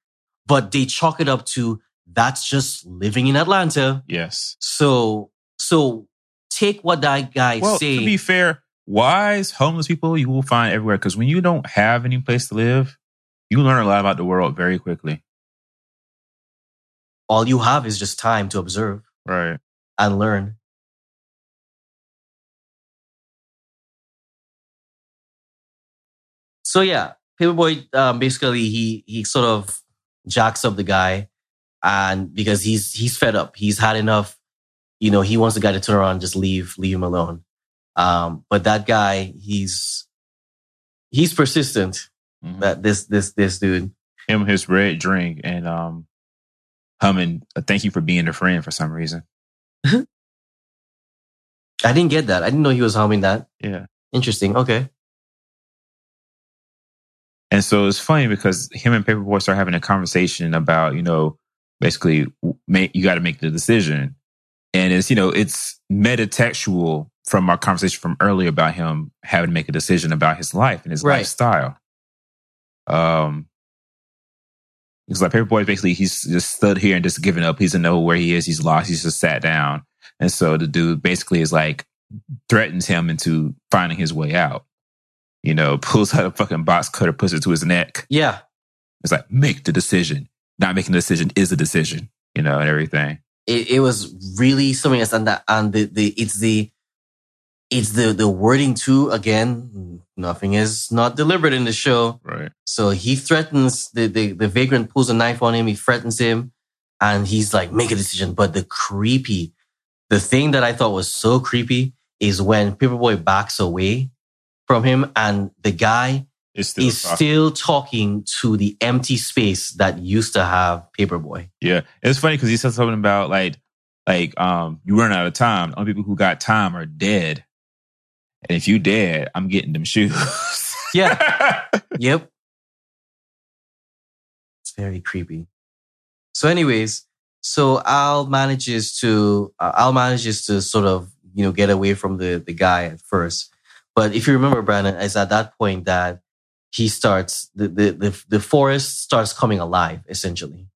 but they chalk it up to that's just living in Atlanta. Yes. So, so take what that guy Well, say. to be fair, wise homeless people you will find everywhere because when you don't have any place to live, you learn a lot about the world very quickly. all you have is just time to observe Right. and learn. So yeah, Paper Boi um, basically he he sort of jacks up the guy, and because he's he's fed up, he's had enough. You know, he wants the guy to turn around, and just leave, leave him alone. Um, but that guy, he's he's persistent. Mhm. That this this this dude. Him, his red drink, and um, humming. Thank you for being a friend for some reason. [LAUGHS] I didn't get that. I didn't know he was humming that. Yeah. Interesting. Okay. And so it's funny because him and Paper Boi start having a conversation about, you know, basically make, you got to make the decision. And it's, you know, it's metatextual from our conversation from earlier about him having to make a decision about his life and his Right. lifestyle. Um, because like Paper Boi, basically, he's just stood here and just given up. He doesn't know where he is. He's lost. He's just sat down. And so the dude basically is like threatens him into finding his way out. You know, pulls out a fucking box cutter, puts it to his neck. Yeah. It's like, make the decision. Not making the decision is a decision, you know, and everything. It, it was really something else, and that and the, the it's the it's the the wording too. Again, nothing is not deliberate in the show. Right. So he threatens the, the the vagrant pulls a knife on him. He threatens him, and he's like, "Make a decision." But the creepy, the thing that I thought was so creepy is when Paper Boi backs away from him, and the guy It's still, is still talking to the empty space that used to have Paper Boi. yeah. It's funny because he said something about like, like, um, you run out of time. The only people who got time are dead. And if you dead, I'm getting them shoes. [LAUGHS] Yeah. [LAUGHS] Yep. It's very creepy. So, anyways, so Al manages to uh, Al manages to sort of you know get away from the the guy at first, but if you remember, Brandon, it's at that point that he starts the the the, the forest starts coming alive essentially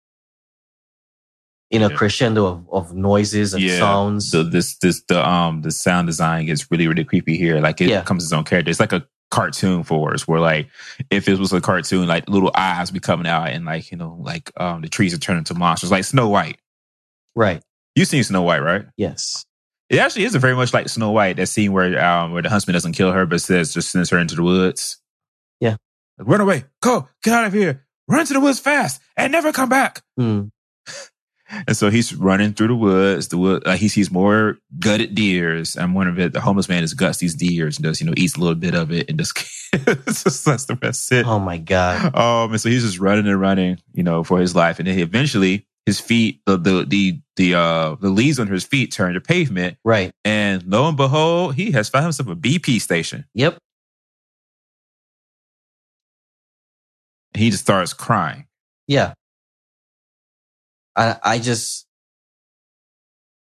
in a Yeah. crescendo of, of noises and Yeah. sounds. so this, this, the, um, the sound design gets really, really creepy here. Like it Yeah. becomes its own character. It's like a cartoon for us where like, if it was a cartoon, like little eyes be coming out and like, you know, like, um, the trees are turning into monsters, like Snow White. right? You've seen Snow White, right? Yes. It actually is very much like Snow White. That scene where um where the huntsman doesn't kill her, but says just sends her into the woods. Yeah. Like, run away, go, get out of here, run to the woods fast, and never come back. Hmm. [LAUGHS] And so he's running through the woods. The wood, like he sees more gutted deers, and one of it, the homeless man, just guts these deers and does you know eats a little bit of it and just, [LAUGHS] just that's the best it. Oh my god. Um, and so he's just running and running, you know, for his life. And then he eventually his feet, the, the, the, the, uh, the leaves on his feet turn to pavement. Right. And lo and behold, he has found himself a BP station. Yep. He just starts crying. Yeah. I I just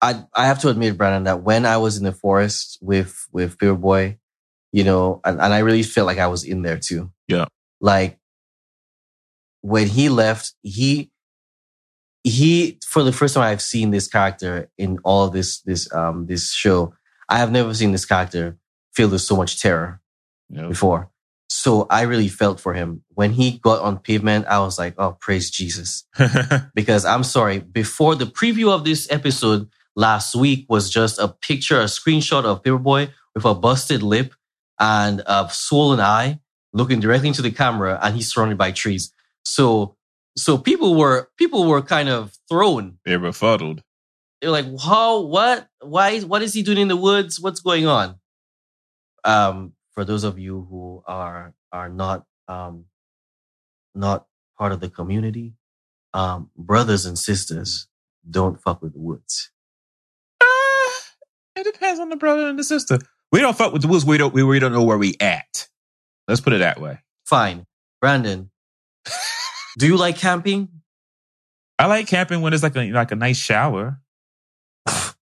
I I have to admit, Brandon, that when I was in the forest with with Beer Boy, you know, and, and I really felt like I was in there too. Yeah. Like when he left, he he for the first time I've seen this character in all of this this um this show. I have never seen this character filled with so much terror know? before. So I really felt for him. When he got on pavement, I was like, oh, praise Jesus. [LAUGHS] Because I'm sorry, before the preview of this episode last week was just a picture, a screenshot of Paper Boi with a busted lip and a swollen eye looking directly into the camera and he's surrounded by trees. So so people were people were kind of thrown. They're befuddled. They're like, how, what, why, what is he doing in the woods? What's going on? Um, for those of you who are are not um not part of the community, um, brothers and sisters don't fuck with the woods. Ah, it depends on the brother and the sister. We don't fuck with the woods. We don't, we, we don't know where we at. Let's put it that way. Fine, Brandon. Do you like camping? I like camping when it's like a, like a nice shower. [SIGHS]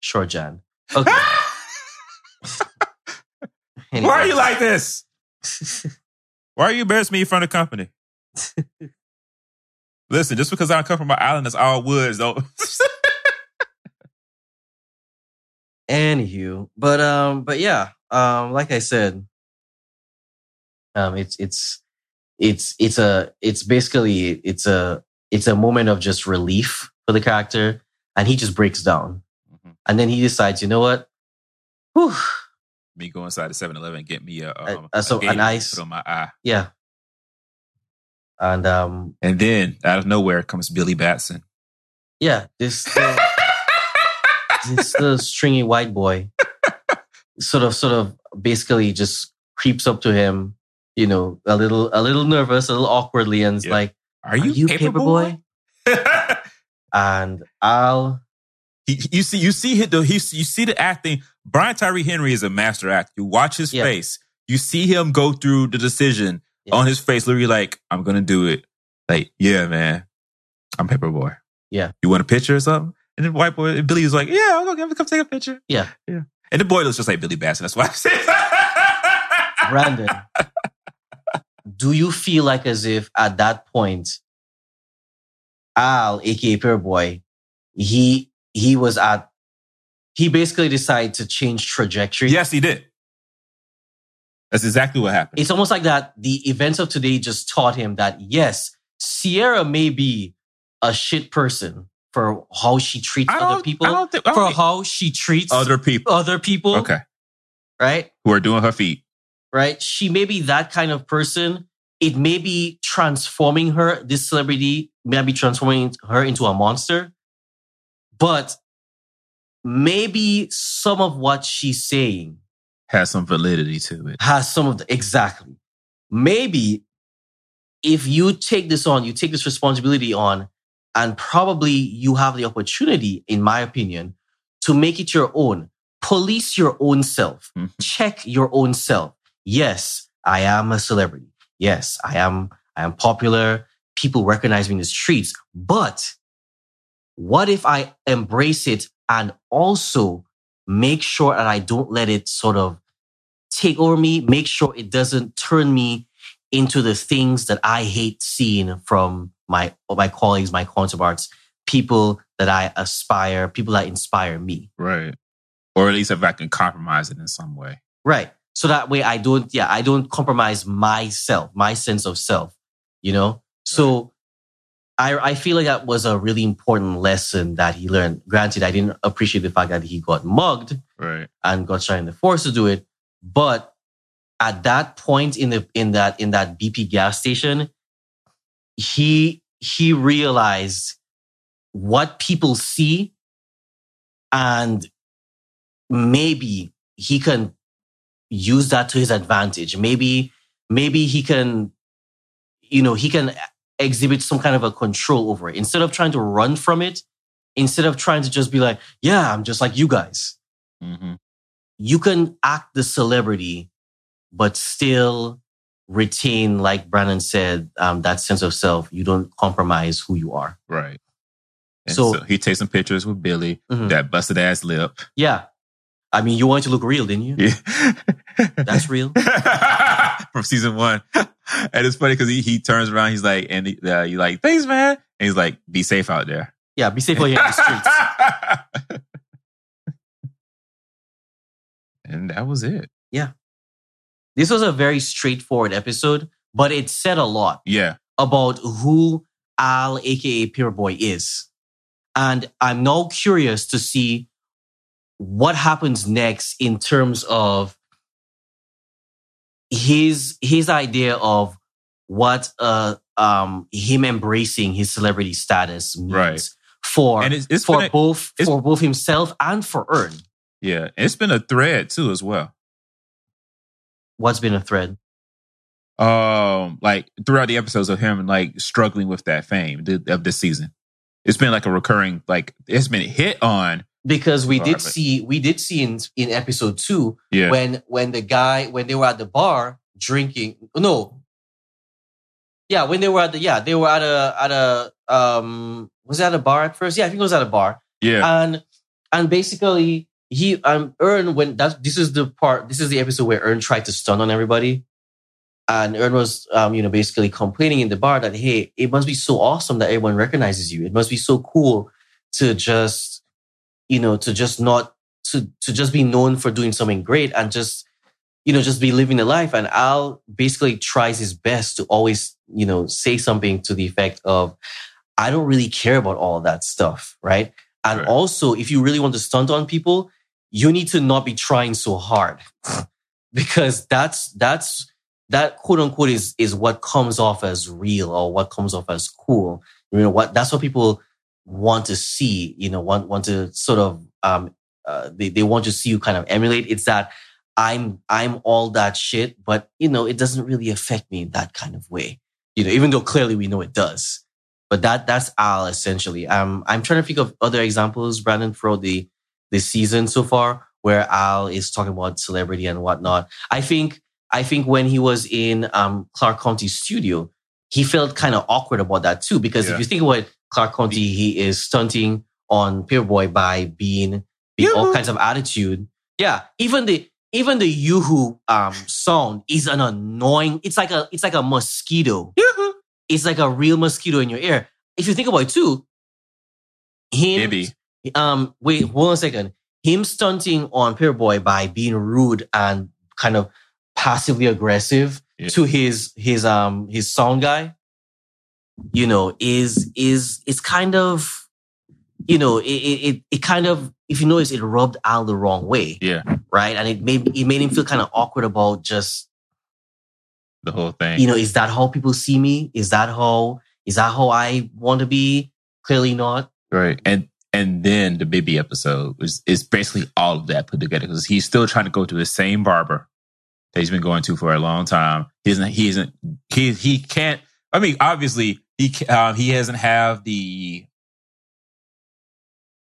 Sure, Jan. Okay. [LAUGHS] Why are you like this? [LAUGHS] Why are you embarrassing me in front of company? [LAUGHS] Listen, just because I come from an island that's all woods, don't. Anywho, but um, but yeah, um, like I said, um, it's it's it's it's a it's basically it's a it's a moment of just relief for the character, and he just breaks down, Mhm. and then he decides, you know what, Whew, me go inside the 7-Eleven and get me a, um, uh, so a an ice- on my eye, yeah, and um, and then out of nowhere comes Billy Batson. yeah, this uh, this little [LAUGHS] stringy white boy, sort of sort of basically just creeps up to him, you know, a little a little nervous, a little awkwardly, and Yeah. like. Are you, Are you Paper Boi? [LAUGHS] And he, you see, you see, the, he, you see the acting Brian Tyree Henry is a master actor. You watch his Yeah. face. You see him go through the decision Yeah. on his face, literally like, I'm gonna do it. Like, yeah, man. I'm Paper Boi. Yeah. You want a picture or something? And then white boy, and Billy was like, Yeah, I'm gonna come take a picture. Yeah. Yeah. And the boy looks just like Billy Bass, and that's why I said [LAUGHS] Brandon, do you feel like as if at that point, Al, aka Paper Boi, he he was at he basically decided to change trajectory. Yes, he did. That's exactly what happened. It's almost like that the events of today just taught him that yes, Sierra may be a shit person for how she treats other people, think for how she treats other people. other people, Okay. right? Who are doing her feet. Right? She may be that kind of person. It may be transforming her, this celebrity may be transforming her into a monster. But maybe some of what she's saying Has some validity to it. has some of the, exactly. Maybe if you take this on, you take this responsibility on, and probably you have the opportunity, in my opinion, to make it your own. Police your own self. Mhm. Check your own self. Yes, I am a celebrity. Yes, I am, I am popular. People recognize me in the streets. But what if I embrace it and also make sure that I don't let it sort of take over me, make sure it doesn't turn me into the things that I hate seeing from my my colleagues, my counterparts, people that I aspire, people that inspire me. Right. Or at least if I can compromise it in some way. Right. So that way I don't, yeah, I don't compromise myself, my sense of self, you know? So I, I feel like that was a really important lesson that he learned. Granted, I didn't appreciate the fact that he got mugged Right. and got shot in the force to do it. But at that point in the in that in that BP gas station, he he realized what people see and maybe he can use that to his advantage. Maybe maybe he can you know, he can exhibit some kind of a control over it instead of trying to run from it, instead of trying to just be like, yeah, I'm just like you guys hmm you can act the celebrity, but still retain, like Brandon said, um, that sense of self. You don't compromise who you are. Right. So- so, he takes some pictures with Billy, Mhm. that busted ass lip. Yeah. I mean, you wanted to look real, didn't you? Yeah. That's real. [LAUGHS] From season one. And it's funny because he, he turns around, he's like, and he, uh, you like, thanks, man. And he's like, be safe out there. Yeah, be safe out here in the streets. [LAUGHS] and that was it. Yeah. This was a very straightforward episode, but it said a lot Yeah. about who Al, aka Paper Boi, is. And I'm now curious to see what happens next in terms of his his idea of what uh um him embracing his celebrity status means Right. for And it's, it's for a, both it's- for both himself and for Earn. yeah, it's been a thread too as well. What's been a thread? Um, like throughout the episodes of him like struggling with that fame th- of this season. It's been like a recurring, like it's been hit on. Because we did see we did see in in episode two Yeah. when when the guy when they were at the bar drinking no. Yeah when they were at the yeah they were at a at a um was it at a bar at first? Yeah i think it was at a bar. Yeah. and and basically he um Earn when that this is the part this is the episode where Earn tried to stun on everybody. And Earn was um you know basically complaining in the bar that hey it must be so awesome that everyone recognizes you. It must be so cool to just you know to just not to to just be known for doing something great and just you know just be living the life. And Al basically tries his best to always you know say something to the effect of I don't really care about all that stuff right? And Right. also if you really want to stunt on people you need to not be trying so hard. [LAUGHS] Because that's that's that quote unquote is is what comes off as real or what comes off as cool. You know what? That's what people want to see you know want want to sort of um uh, they, they want to see you kind of emulate it's that i'm i'm all that shit but you know it doesn't really affect me in that kind of way you know even though clearly we know it does but that that's al essentially um i'm trying to think of other examples brandon throughout the the season so far where Al is talking about celebrity and whatnot. I think I think when he was in um, Clark County studio, he felt kind of awkward about that too. Because Yeah. if you think about Clark County, he is stunting on Paper Boi by being, being all kinds of attitude. Yeah, even the even the Yoo-hoo um sound is an annoying. It's like a it's like a mosquito. It's like a real mosquito in your ear. If you think about it too, him Maybe. um wait hold on a second him stunting on Paper Boi by being rude and kind of passively aggressive Yeah. to his his um his sound guy you know is is it's kind of you know it it, it- kind of if you notice it rubbed Al the wrong way Yeah. right and it made it made him feel kind of awkward about just The whole thing. you know is that how people see me is that how is that how I want to be clearly not Right. And and then the baby episode is is basically all of that put together because he's still trying to go to the same barber that he's been going to for a long time. He isn't. He isn't. He he can't. I mean, obviously he uh, he hasn't have the.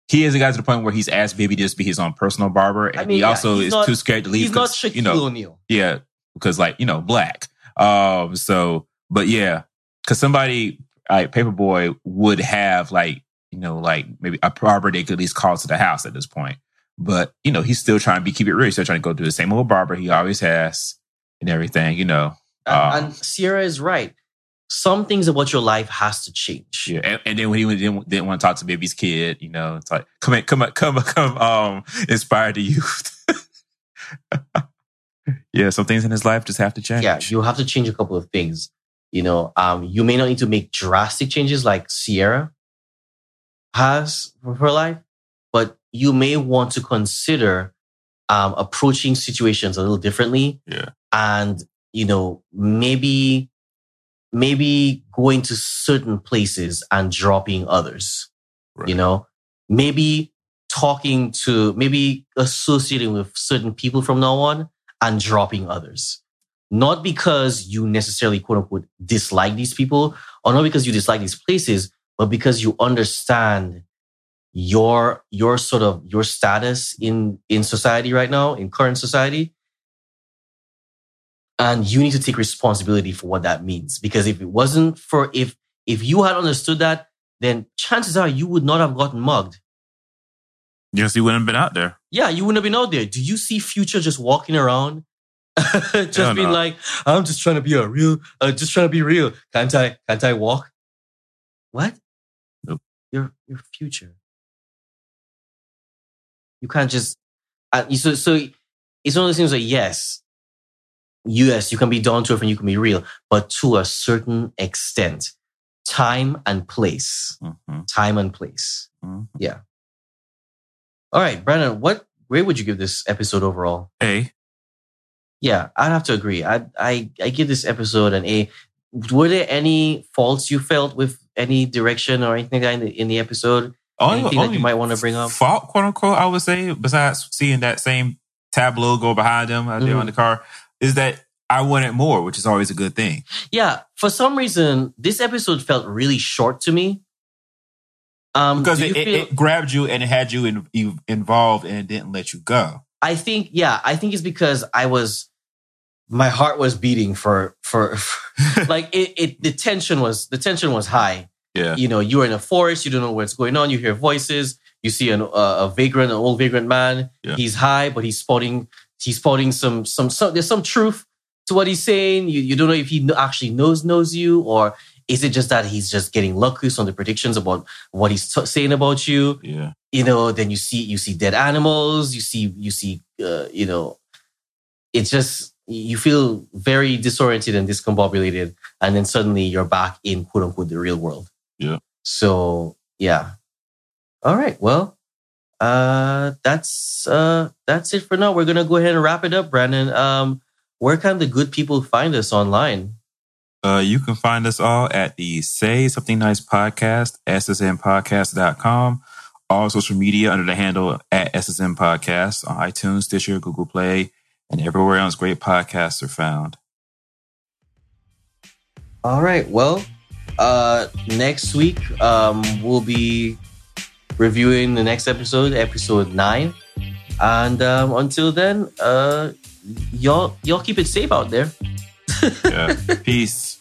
He hasn't got to the point where he's asked baby to just be his own personal barber, and I mean, he yeah, also is not- too scared to leave. he's not Shaquille you know, O'Neal yeah, because like you know, black. Um. So, but yeah, because somebody like Paper Boi would have like you know like maybe a barber they could at least call to the house at this point. But you know, he's still trying to be keep it real. He's still trying to go to the same old barber he always has and everything. You know. And, Um, and Sierra is right. Some things about your life has to change. Yeah, and, and then when he didn't, didn't want to talk to baby's kid, you know, it's like come in, come on, come come um inspire the youth. [LAUGHS] yeah, some things in his life just have to change. Yeah, you have to change a couple of things. You know, um, you may not need to make drastic changes like Sierra has for her life, but you may want to consider um, approaching situations a little differently. Yeah. And, you know, maybe, maybe going to certain places and dropping others. Right. You know, maybe talking to, maybe associating with certain people from now on and dropping others. Not because you necessarily quote unquote dislike these people or not because you dislike these places, but because you understand your your sort of your status in in society right now in current society and you need to take responsibility for what that means. Because if it wasn't for if if you had understood that then chances are you would not have gotten mugged. Yes, you wouldn't have been out there. yeah you wouldn't have been out there. Do you see future just walking around? [LAUGHS] Just Hell being no. like i'm just trying to be a real uh, just trying to be real. Can't i can't i walk? What? Nope. your your future. You can't just uh, so so it's one of those things like yes yes you can be down to earth and you can be real but to a certain extent time and place Mhm, time and place mhm. all right brandon what grade would you give this episode overall A. Yeah, I'd have to agree. I I I give this episode an A. Were there any faults you felt with any direction or anything like that in the, in the episode? Anything that you might want to bring up? Fault, quote unquote, I would say, besides seeing that same tableau go behind them out there Mhm. on the car, is that I wanted more, which is always a good thing. Yeah, for some reason, this episode felt really short to me. Um, Because it, feel- it grabbed you and it had you in, you involved and it didn't let you go. I think, yeah, I think it's because I was, my heart was beating for for, for [LAUGHS] like it, it. The tension was the tension was high. Yeah. you know, you're in a forest, you don't know what's going on, you hear voices, you see an, uh, a vagrant, an old vagrant man. Yeah. He's high, but he's spotting, he's spotting some, some, some, there's some truth to what he's saying. You, you don't know if he actually knows, knows you, or is it just that he's just getting lucky on the predictions about what he's t- saying about you? Yeah. You know, then you see, you see dead animals, you see, you see, uh, you know, it's just, you feel very disoriented and discombobulated. And then suddenly you're back in quote unquote the real world. Yeah. So yeah. All right. Well, uh, that's uh, that's it for now. We're gonna go ahead and wrap it up, Brandon. Um, where can the good people find us online? Uh, you can find us all at the Say Something Nice podcast, ssnpodcast.com. All social media under the handle at SSN Podcast on iTunes, Stitcher, Google Play, and everywhere else great podcasts are found. All right. Well, uh, next week um, we'll be reviewing the next episode, episode nine. And um, until then, uh, y'all y'all keep it safe out there. [LAUGHS] Yeah. Peace.